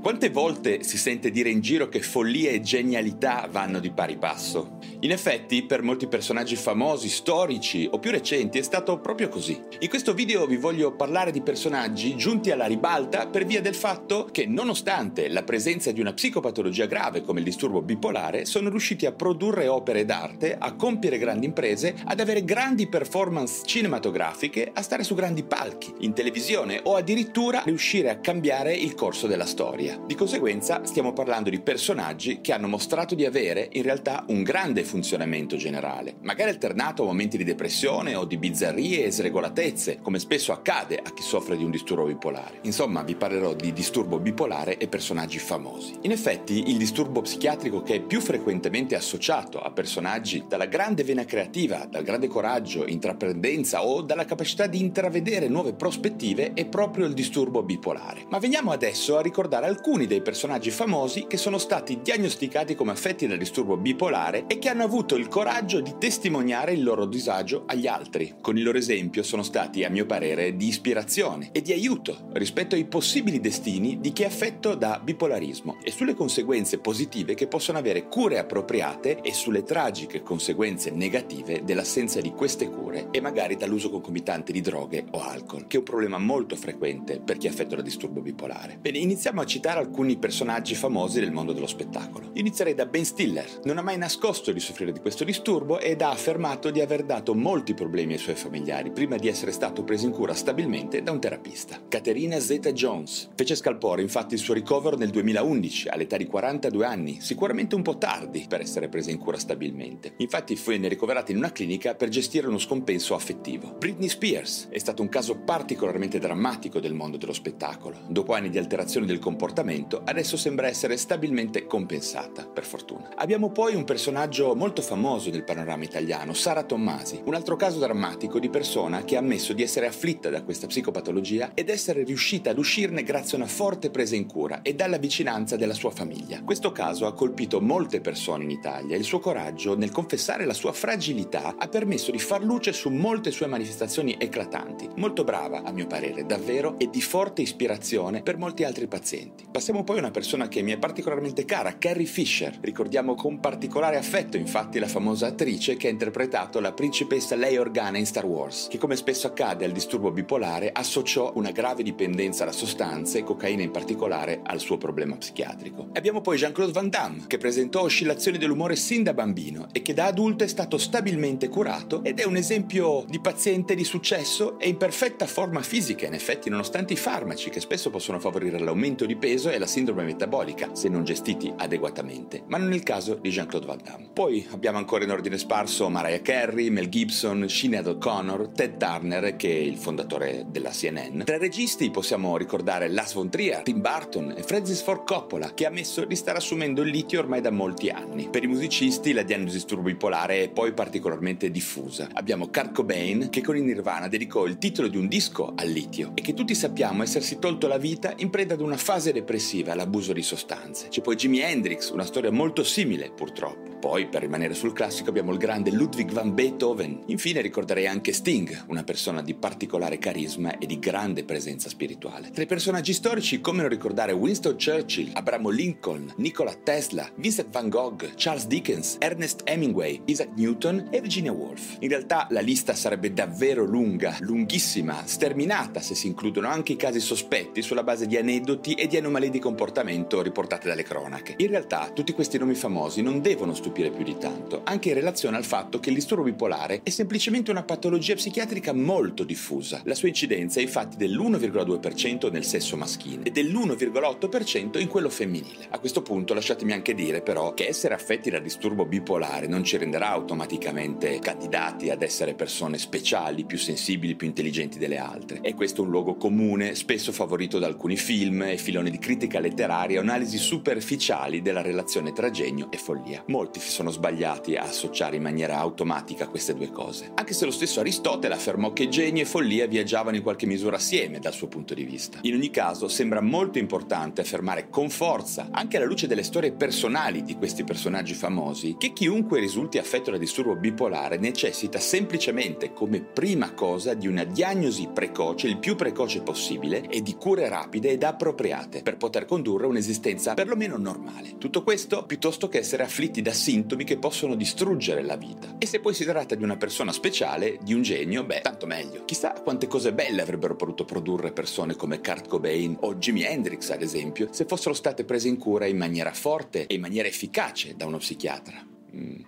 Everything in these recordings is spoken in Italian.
Quante volte si sente dire in giro che follia e genialità vanno di pari passo? In effetti, per molti personaggi famosi, storici o più recenti è stato proprio così. In questo video vi voglio parlare di personaggi giunti alla ribalta per via del fatto che, nonostante la presenza di una psicopatologia grave come il disturbo bipolare, sono riusciti a produrre opere d'arte, a compiere grandi imprese, ad avere grandi performance cinematografiche, a stare su grandi palchi, in televisione o addirittura riuscire a cambiare il corso della storia. Di conseguenza stiamo parlando di personaggi che hanno mostrato di avere in realtà un grande funzionamento generale, magari alternato a momenti di depressione o di bizzarrie e sregolatezze, come spesso accade a chi soffre di un disturbo bipolare. Insomma, vi parlerò di disturbo bipolare e personaggi famosi. In effetti, il disturbo psichiatrico che è più frequentemente associato a personaggi dalla grande vena creativa, dal grande coraggio, intraprendenza o dalla capacità di intravedere nuove prospettive è proprio il disturbo bipolare. Ma veniamo adesso a ricordare alcuni dei personaggi famosi che sono stati diagnosticati come affetti da disturbo bipolare e che hanno avuto il coraggio di testimoniare il loro disagio agli altri. Con il loro esempio sono stati, a mio parere, di ispirazione e di aiuto rispetto ai possibili destini di chi è affetto da bipolarismo e sulle conseguenze positive che possono avere cure appropriate e sulle tragiche conseguenze negative dell'assenza di queste cure e magari dall'uso concomitante di droghe o alcol, che è un problema molto frequente per chi è affetto da disturbo bipolare. Bene, iniziamo a citare alcuni personaggi famosi del mondo dello spettacolo. Inizierei da Ben Stiller. Non ha mai nascosto di soffrire di questo disturbo ed ha affermato di aver dato molti problemi ai suoi familiari prima di essere stato preso in cura stabilmente da un terapista. Caterina Zeta-Jones fece scalpore infatti il suo ricovero nel 2011 all'età di 42 anni, sicuramente un po' tardi per essere presa in cura stabilmente. Infatti venne ricoverata in una clinica per gestire uno scompenso affettivo. Britney Spears è stato un caso particolarmente drammatico del mondo dello spettacolo. Dopo anni di alterazione del comportamento, adesso sembra essere stabilmente compensata, per fortuna. Abbiamo poi un personaggio molto famoso nel panorama italiano, Sara Tommasi, un altro caso drammatico di persona che ha ammesso di essere afflitta da questa psicopatologia ed essere riuscita ad uscirne grazie a una forte presa in cura e dalla vicinanza della sua famiglia. Questo caso ha colpito molte persone in Italia e il suo coraggio nel confessare la sua fragilità ha permesso di far luce su molte sue manifestazioni eclatanti. Molto brava, a mio parere, davvero, e di forte ispirazione per molti altri pazienti. Passiamo poi a una persona che mi è particolarmente cara, Carrie Fisher. Ricordiamo con particolare affetto infatti la famosa attrice che ha interpretato la principessa Leia Organa in Star Wars, che come spesso accade al disturbo bipolare associò una grave dipendenza da sostanze, cocaina in particolare, al suo problema psichiatrico. E abbiamo poi Jean-Claude Van Damme, che presentò oscillazioni dell'umore sin da bambino e che da adulto è stato stabilmente curato ed è un esempio di paziente di successo e in perfetta forma fisica, in effetti, nonostante i farmaci che spesso possono favorire l'aumento di peso e la sindrome metabolica, se non gestiti adeguatamente, ma non il caso di Jean-Claude Van Damme. Poi abbiamo ancora in ordine sparso Mariah Carey, Mel Gibson, Sinead O'Connor, Ted Turner, che è il fondatore della CNN. Tra i registi possiamo ricordare Lars von Trier, Tim Burton e Francis Ford Coppola, che ha ammesso di stare assumendo il litio ormai da molti anni. Per i musicisti la diagnosi disturbo bipolare è poi particolarmente diffusa. Abbiamo Kurt Cobain, che con il Nirvana dedicò il titolo di un disco al litio e che tutti sappiamo essersi tolto la vita in preda ad una fase depressiva all'abuso di sostanze. C'è poi Jimi Hendrix, una storia molto simile purtroppo. Poi, per rimanere sul classico, abbiamo il grande Ludwig van Beethoven. Infine ricorderei anche Sting, una persona di particolare carisma e di grande presenza spirituale. Tra i personaggi storici, come non ricordare Winston Churchill, Abramo Lincoln, Nikola Tesla, Vincent van Gogh, Charles Dickens, Ernest Hemingway, Isaac Newton e Virginia Woolf. In realtà la lista sarebbe davvero lunga, lunghissima, sterminata se si includono anche i casi sospetti sulla base di aneddoti e di anomalie di comportamento riportate dalle cronache. In realtà tutti questi nomi famosi non devono studiare stupire più di tanto, anche in relazione al fatto che il disturbo bipolare è semplicemente una patologia psichiatrica molto diffusa. La sua incidenza è infatti dell'1,2% nel sesso maschile e dell'1,8% in quello femminile. A questo punto lasciatemi anche dire però che essere affetti da disturbo bipolare non ci renderà automaticamente candidati ad essere persone speciali, più sensibili, più intelligenti delle altre. E questo è un luogo comune, spesso favorito da alcuni film e filoni di critica letteraria analisi superficiali della relazione tra genio e follia. Molti si sono sbagliati a associare in maniera automatica queste due cose. Anche se lo stesso Aristotele affermò che genio e follia viaggiavano in qualche misura assieme dal suo punto di vista. In ogni caso, sembra molto importante affermare con forza, anche alla luce delle storie personali di questi personaggi famosi, che chiunque risulti affetto da disturbo bipolare necessita semplicemente come prima cosa di una diagnosi precoce, il più precoce possibile, e di cure rapide ed appropriate per poter condurre un'esistenza perlomeno normale. Tutto questo piuttosto che essere afflitti da sintomi che possono distruggere la vita. E se poi si tratta di una persona speciale, di un genio, beh, tanto meglio. Chissà quante cose belle avrebbero potuto produrre persone come Kurt Cobain o Jimi Hendrix, ad esempio, se fossero state prese in cura in maniera forte e in maniera efficace da uno psichiatra. Mm.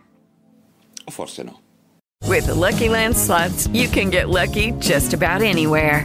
O forse no. With the Lucky Land slots, you can get lucky just about anywhere.